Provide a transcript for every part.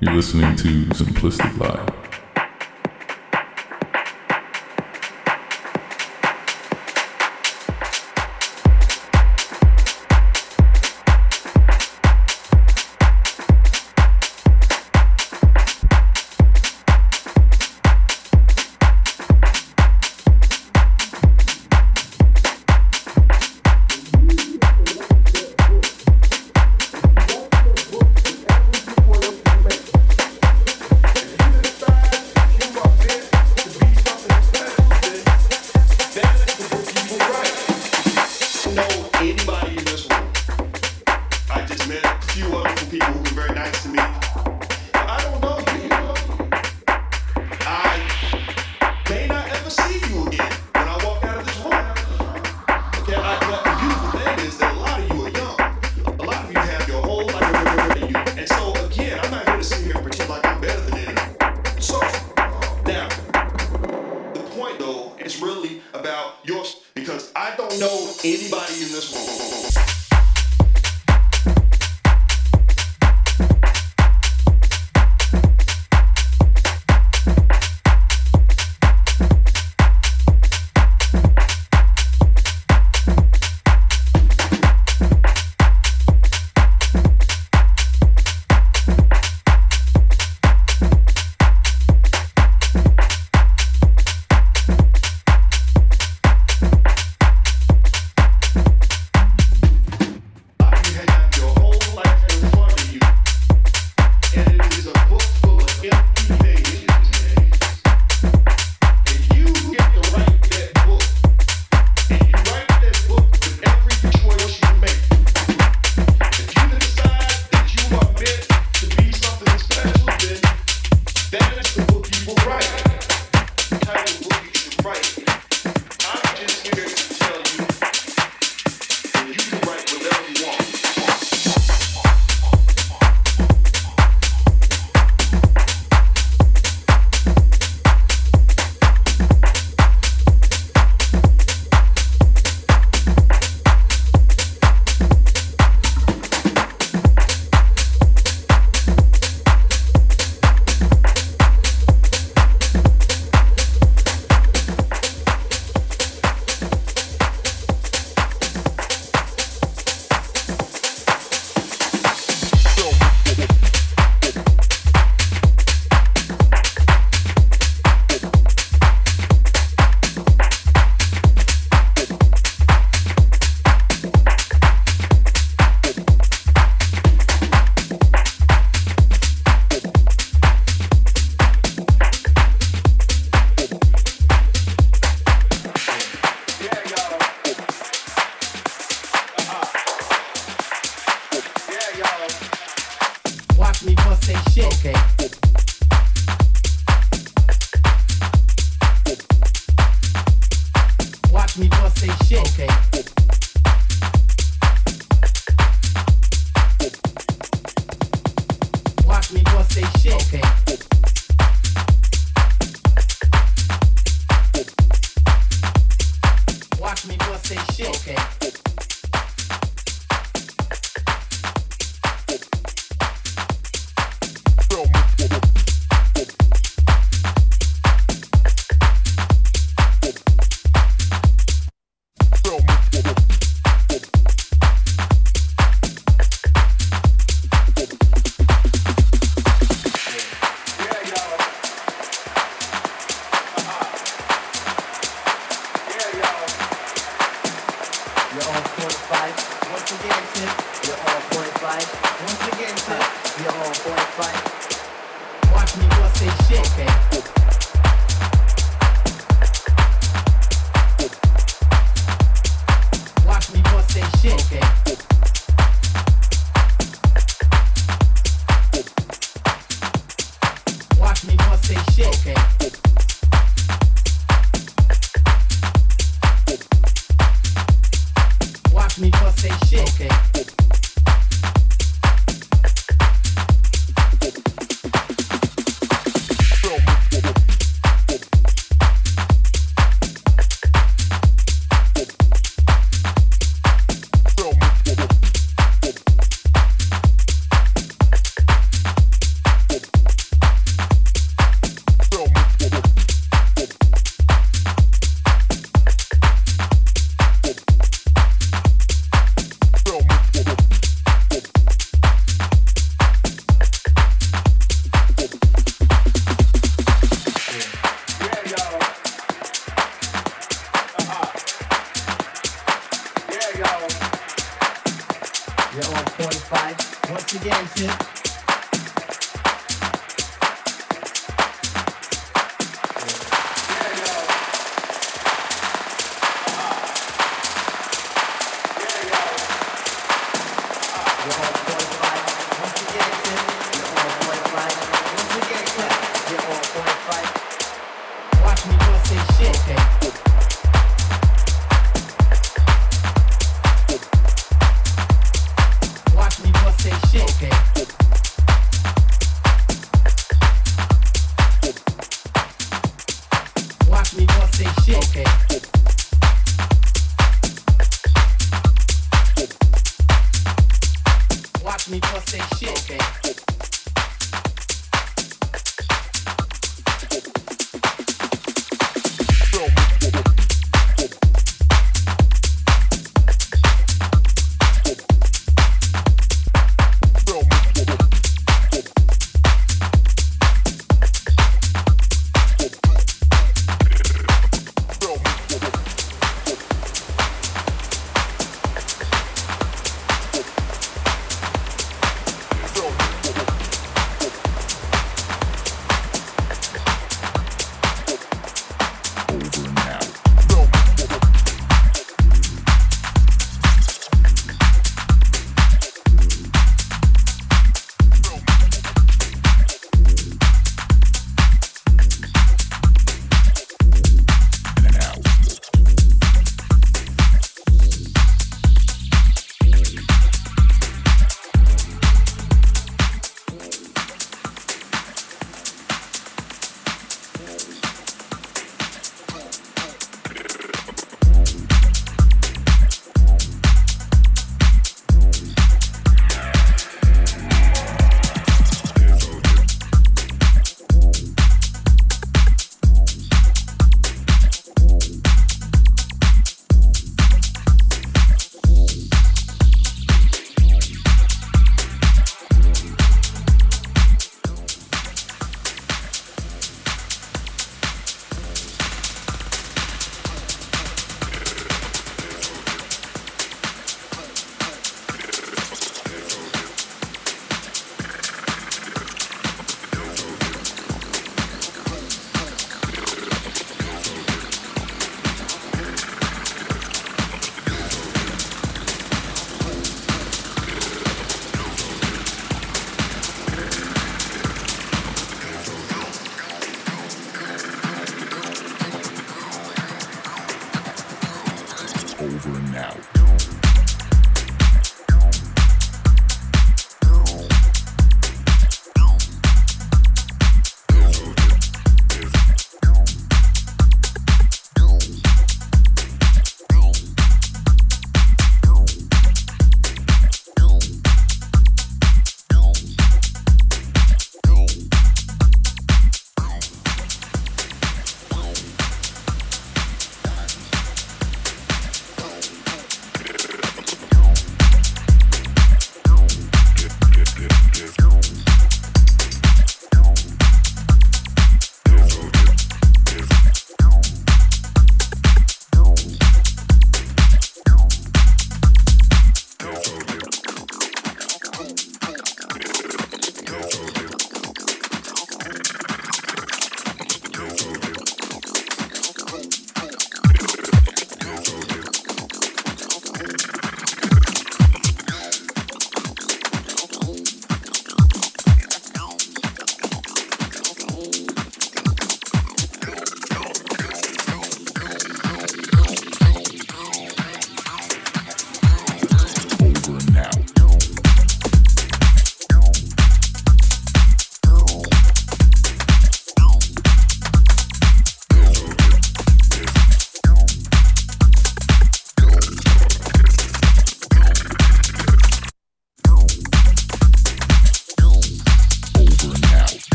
You're listening to Simplistic Live.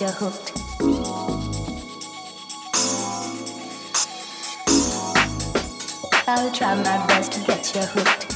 you're hooked. I'll try my best to get you hooked.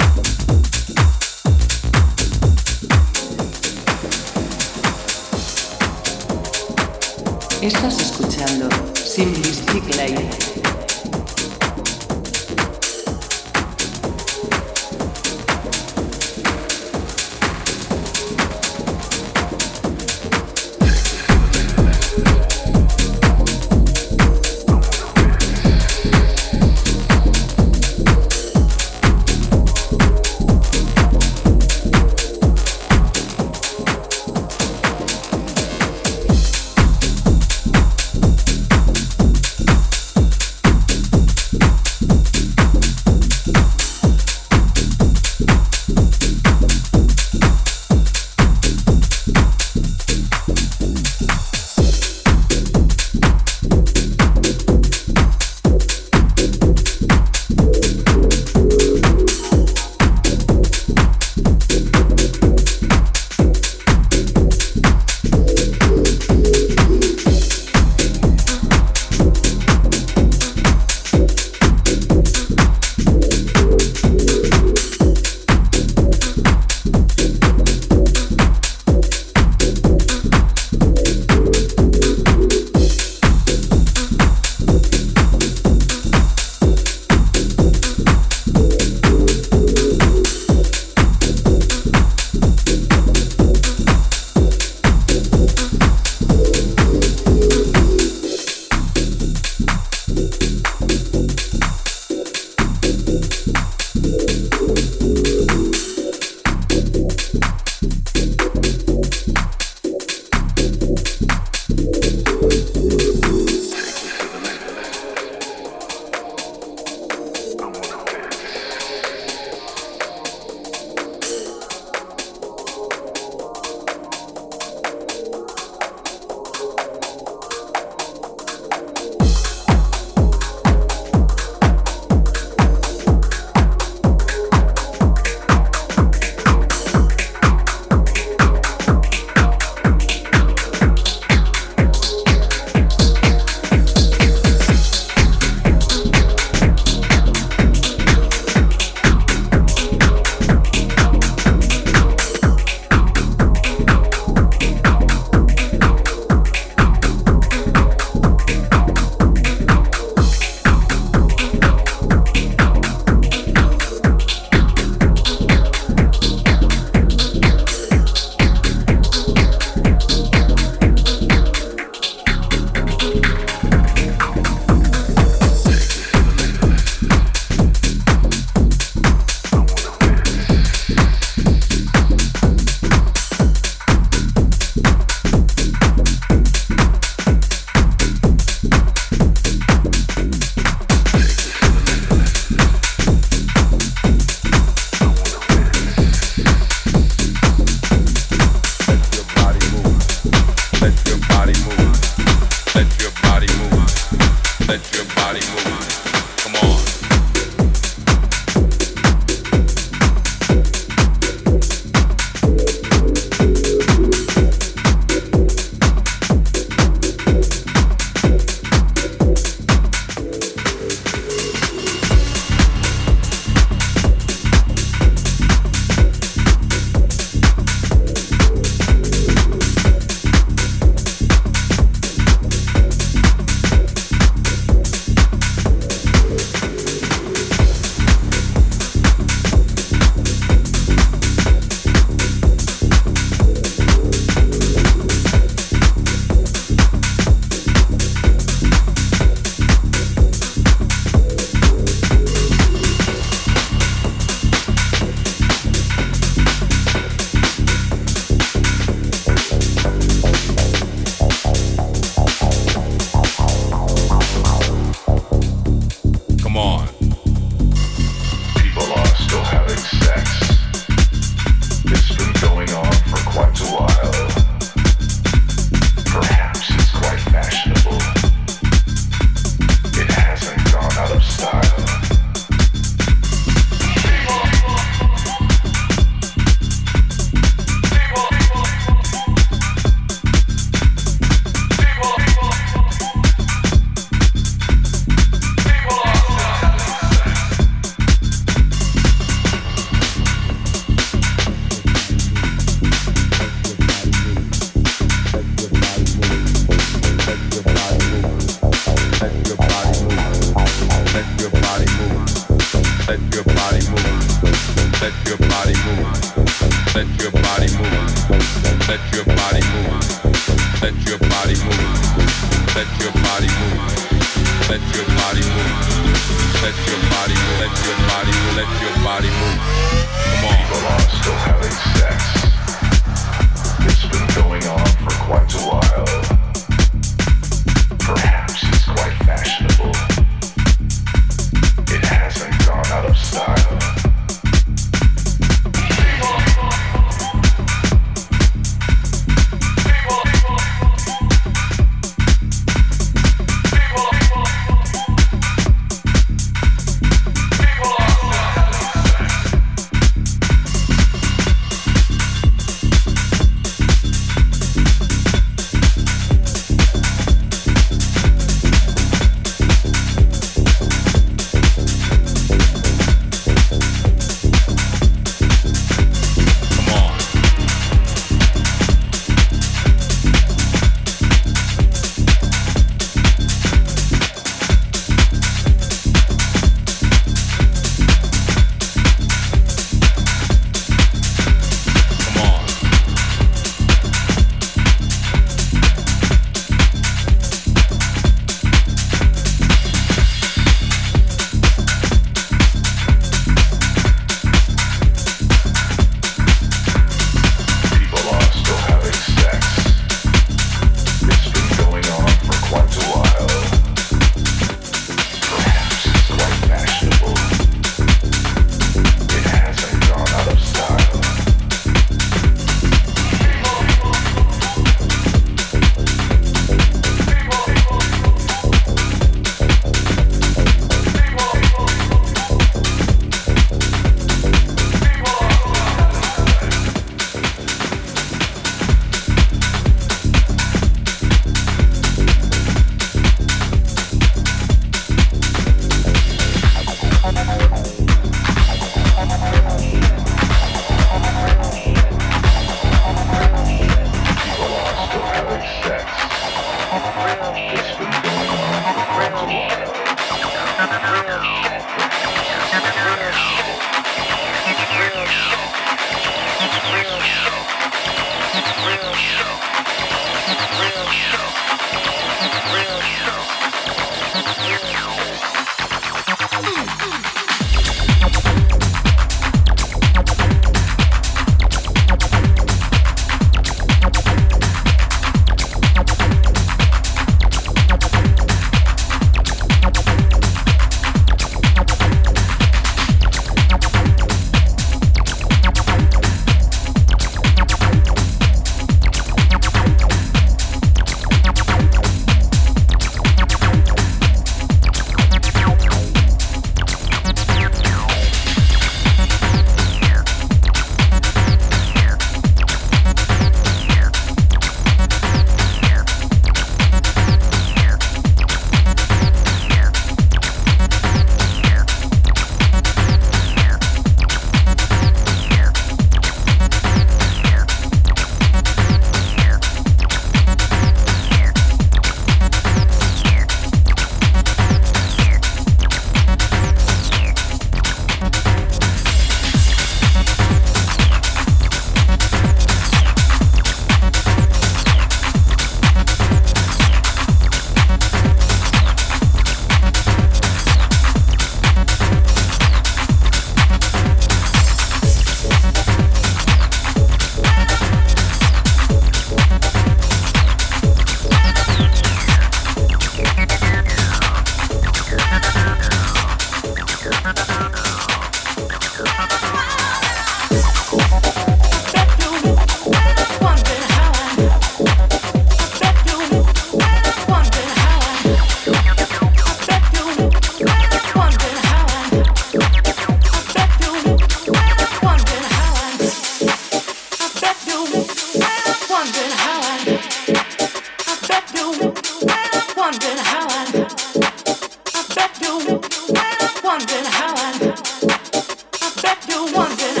wondering.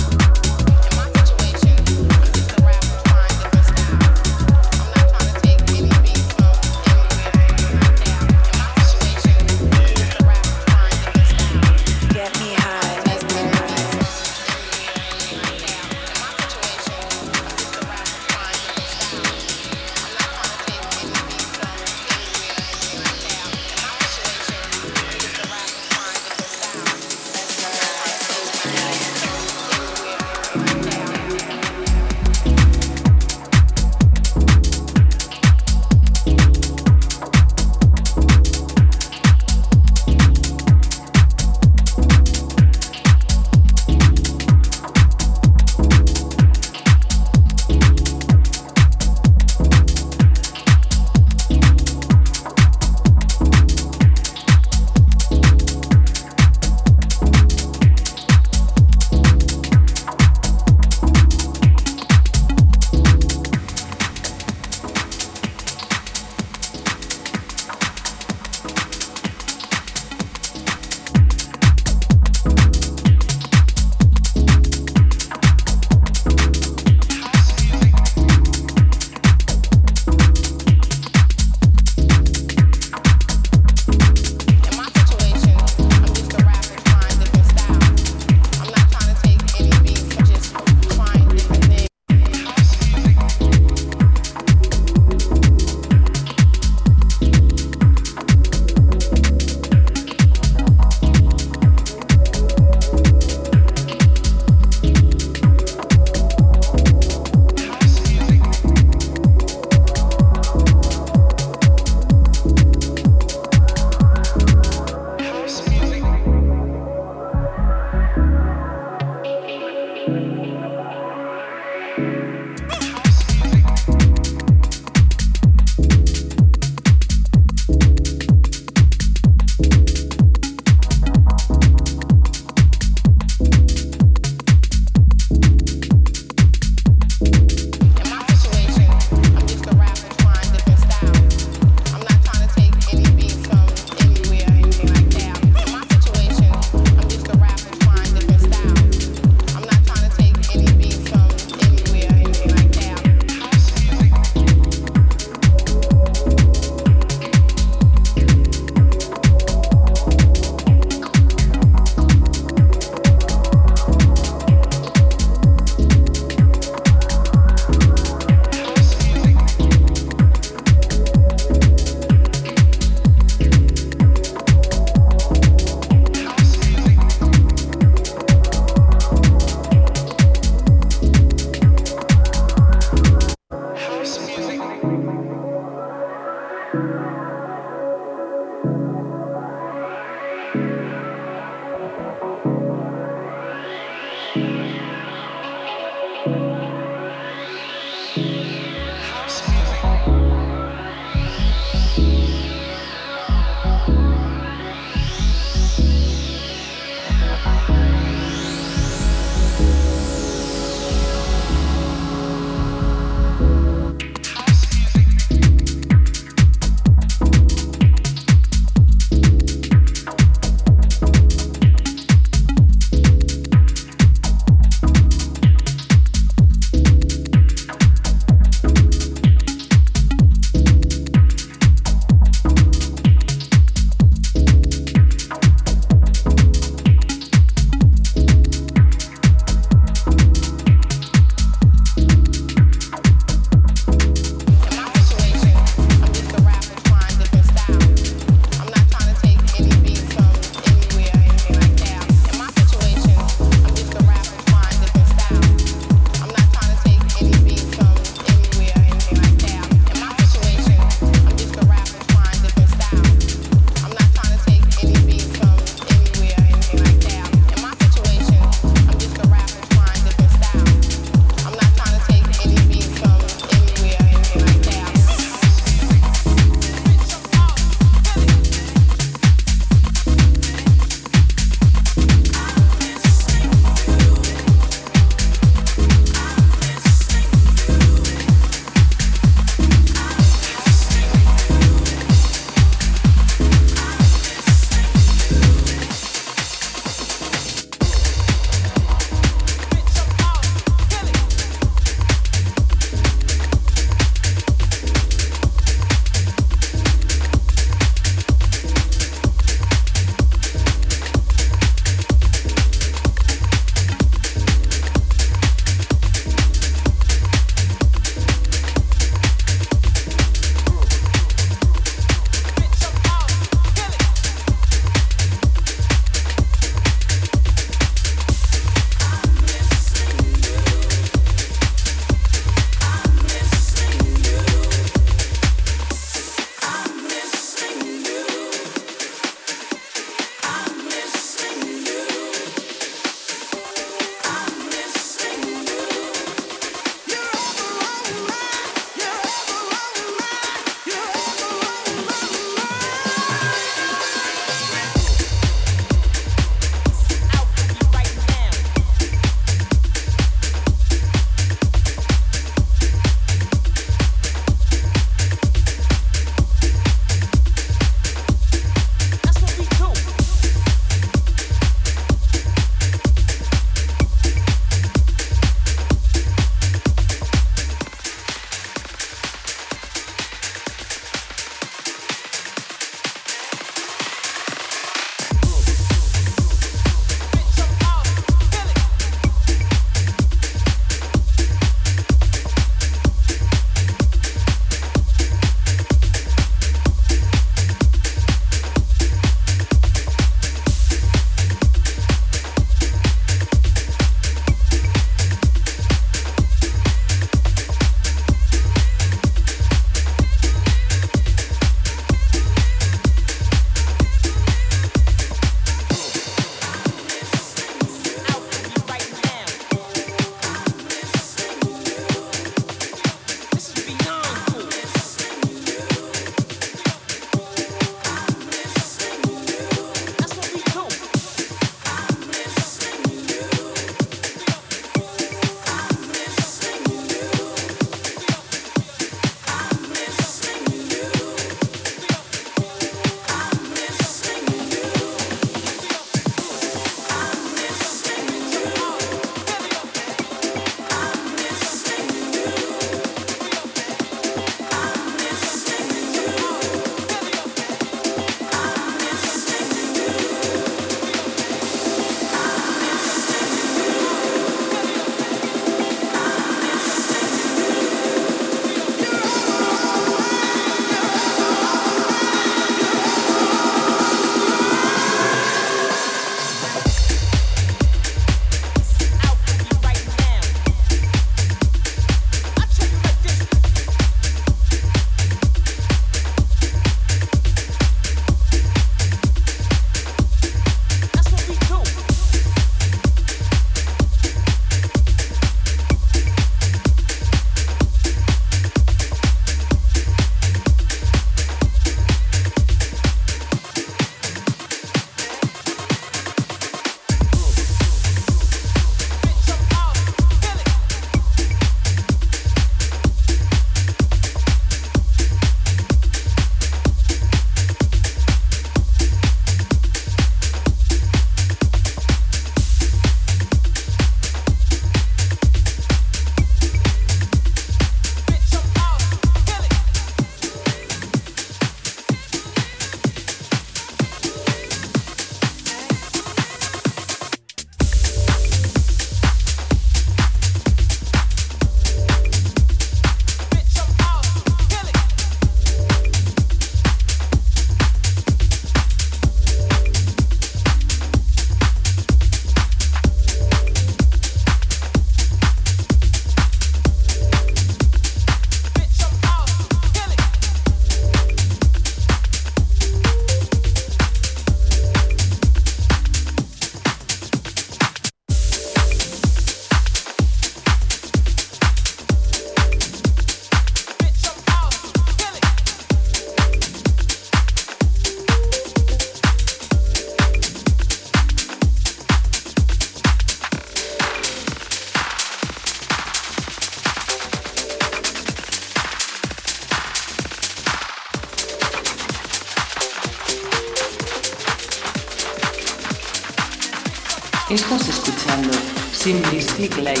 Simplistic Live.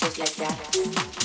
Just like that.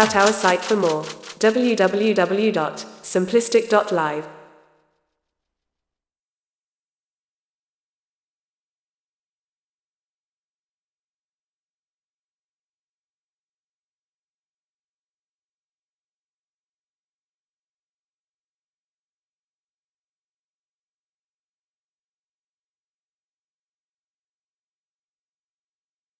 Out our site for more www.simplistic.live.